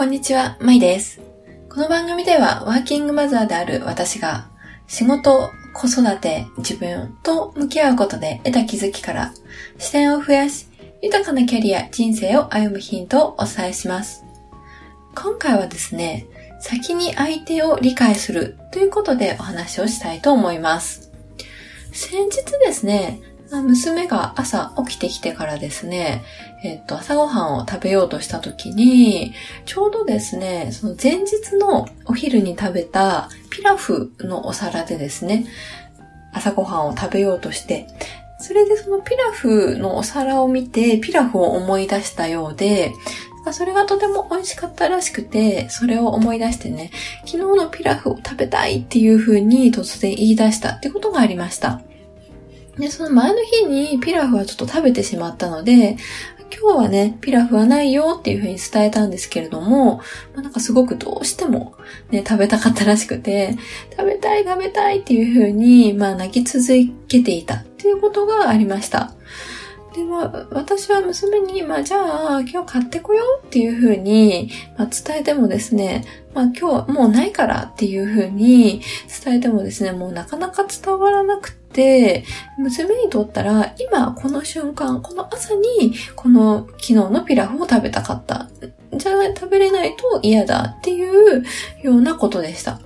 こんにちは、まいです。この番組ではワーキングマザーである私が仕事、子育て、自分と向き合うことで得た気づきから視点を増やし、豊かなキャリア、人生を歩むヒントをお伝えします。今回はですね、先に相手を理解するということでお話をしたいと思います。先日ですね、娘が朝起きてきてからですね、えっと、朝ごはんを食べようとした時に、ちょうどですね、その前日のお昼に食べたピラフのお皿でですね、朝ごはんを食べようとして、それでそのピラフのお皿を見て、ピラフを思い出したようで、それがとても美味しかったらしくて、それを思い出してね、昨日のピラフを食べたいっていう風に突然言い出したってことがありました。で、その前の日にピラフはちょっと食べてしまったので、今日はね、ピラフはないよっていう風に伝えたんですけれども、なんかすごくどうしてもね、食べたかったらしくて、食べたい食べたいっていう風に、まあ泣き続けていたっていうことがありました。で、まあ、私は娘に、まあ、じゃあ、今日買ってこようっていう風に、まあ、伝えてもですね、まあ、今日はもうないからっていう風に伝えてもですね、もうなかなか伝わらなくて、娘にとったら、今、この瞬間、この朝に、この昨日のピラフを食べたかった。じゃあ、食べれないと嫌だっていうようなことでした。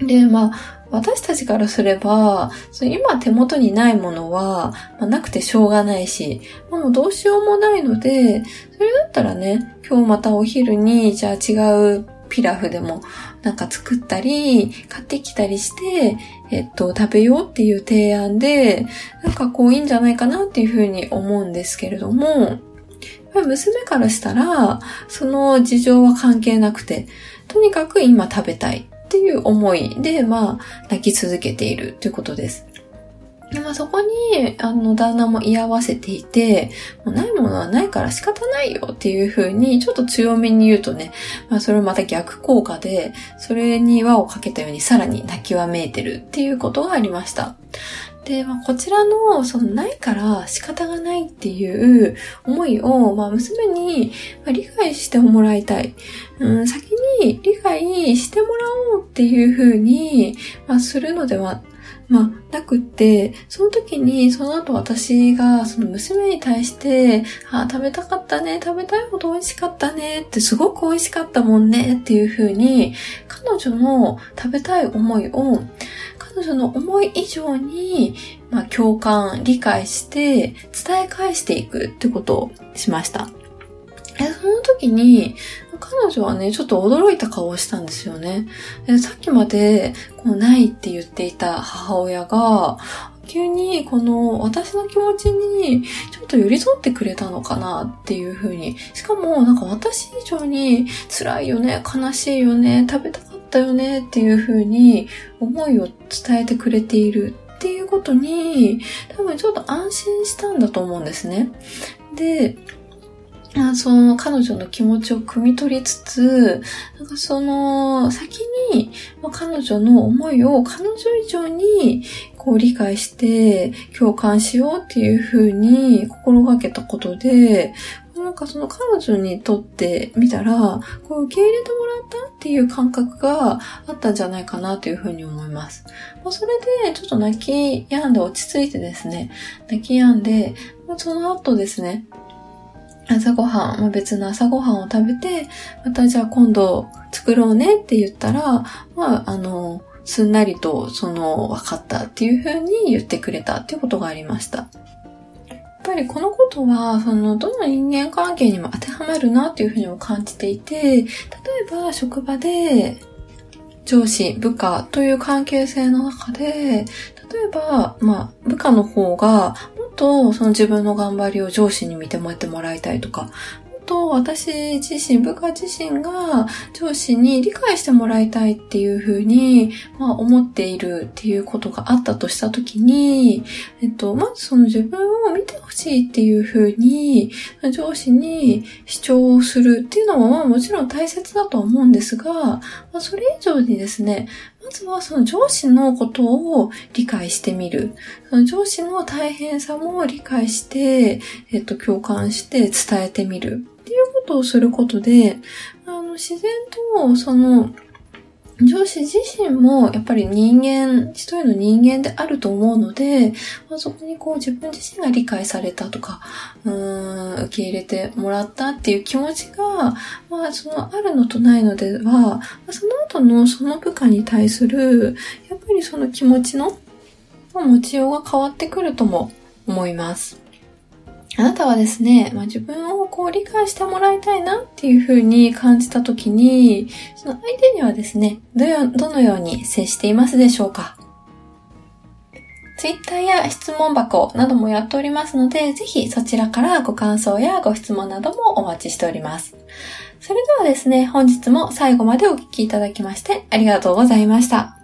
で、まあ、私たちからすれば、今手元にないものは、まあ、なくてしょうがないし、もうどうしようもないので、それだったらね、今日またお昼に、じゃあ違うピラフでもなんか作ったり、買ってきたりして、えっと、食べようっていう提案で、なんかこういいんじゃないかなっていうふうに思うんですけれども、娘からしたら、その事情は関係なくて、とにかく今食べたい。っていう思いで、まあ、泣き続けているということです。でまあ、そこに、あの、旦那も居合わせていて、もうないものはないから仕方ないよっていう風に、ちょっと強めに言うとね、まあ、それをまた逆効果で、それに輪をかけたようにさらに泣きわめいてるっていうことがありました。で、まあ、こちらの、その、ないから仕方がないっていう思いを、まあ、娘に理解してもらいたい。うん、先に理解してもらおうっていうふうに、まあ、するのではまあ、なくって、その時に、その後私が、その娘に対して、あ、食べたかったね、食べたいほど美味しかったね、ってすごく美味しかったもんね、っていう風に、彼女の食べたい思いを、彼女の思い以上に、まあ、共感、理解して、伝え返していくってことをしました。その時に、彼女はね、ちょっと驚いた顔をしたんですよね。でさっきまで、こう、ないって言っていた母親が、急にこの私の気持ちにちょっと寄り添ってくれたのかなっていう風に。しかもなんか私以上に辛いよね、悲しいよね、食べたかったよねっていう風に思いを伝えてくれているっていうことに多分ちょっと安心したんだと思うんですね。で、その彼女の気持ちを汲み取りつつ、なんかその先に、彼女の思いを彼女以上にこう理解して共感しようっていうふうに心がけたことで、なんかその彼女にとってみたら、こう受け入れてもらったっていう感覚があったんじゃないかなというふうに思います。まあ、それでちょっと泣き止んで落ち着いてですね、泣き止んで、その後ですね、朝ごはん、まあ、別の朝ごはんを食べて、またじゃあ今度作ろうねって言ったら、まあ、あの、すんなりと、その、分かったっていう風に言ってくれたっていうことがありました。やっぱりこのことは、その、どの人間関係にも当てはまるなっていうふうにも感じていて、例えば職場で、上司、部下という関係性の中で、例えば、まあ、部下の方がと、その自分の頑張りを上司に見てもらってもらいたいとか、と私自身、部下自身が上司に理解してもらいたいっていうふうに、まあ、思っているっていうことがあったとしたときに、えっと、まずその自分を見てほしいっていうふうに、上司に主張するっていうのは、まあ、もちろん大切だと思うんですが、まあ、それ以上にですね、まずはその上司のことを理解してみる。その上司の大変さも理解して、えっと、共感して伝えてみる。っていうことをすることで、あの、の自然と、その、上司自身もやっぱり人間、一人の人間であると思うので、まあ、そこにこう自分自身が理解されたとか、うん、受け入れてもらったっていう気持ちが、まあそのあるのとないのでは、その後のその部下に対する、やっぱりその気持ちの持ちようが変わってくるとも思います。あなたはですね、まあ、自分をこう理解してもらいたいなっていうふうに感じたときに、その相手にはですね、どどのように接していますでしょうか？Twitter や質問箱などもやっておりますので、ぜひそちらからご感想やご質問などもお待ちしております。それではですね、本日も最後までお聴きいただきましてありがとうございました。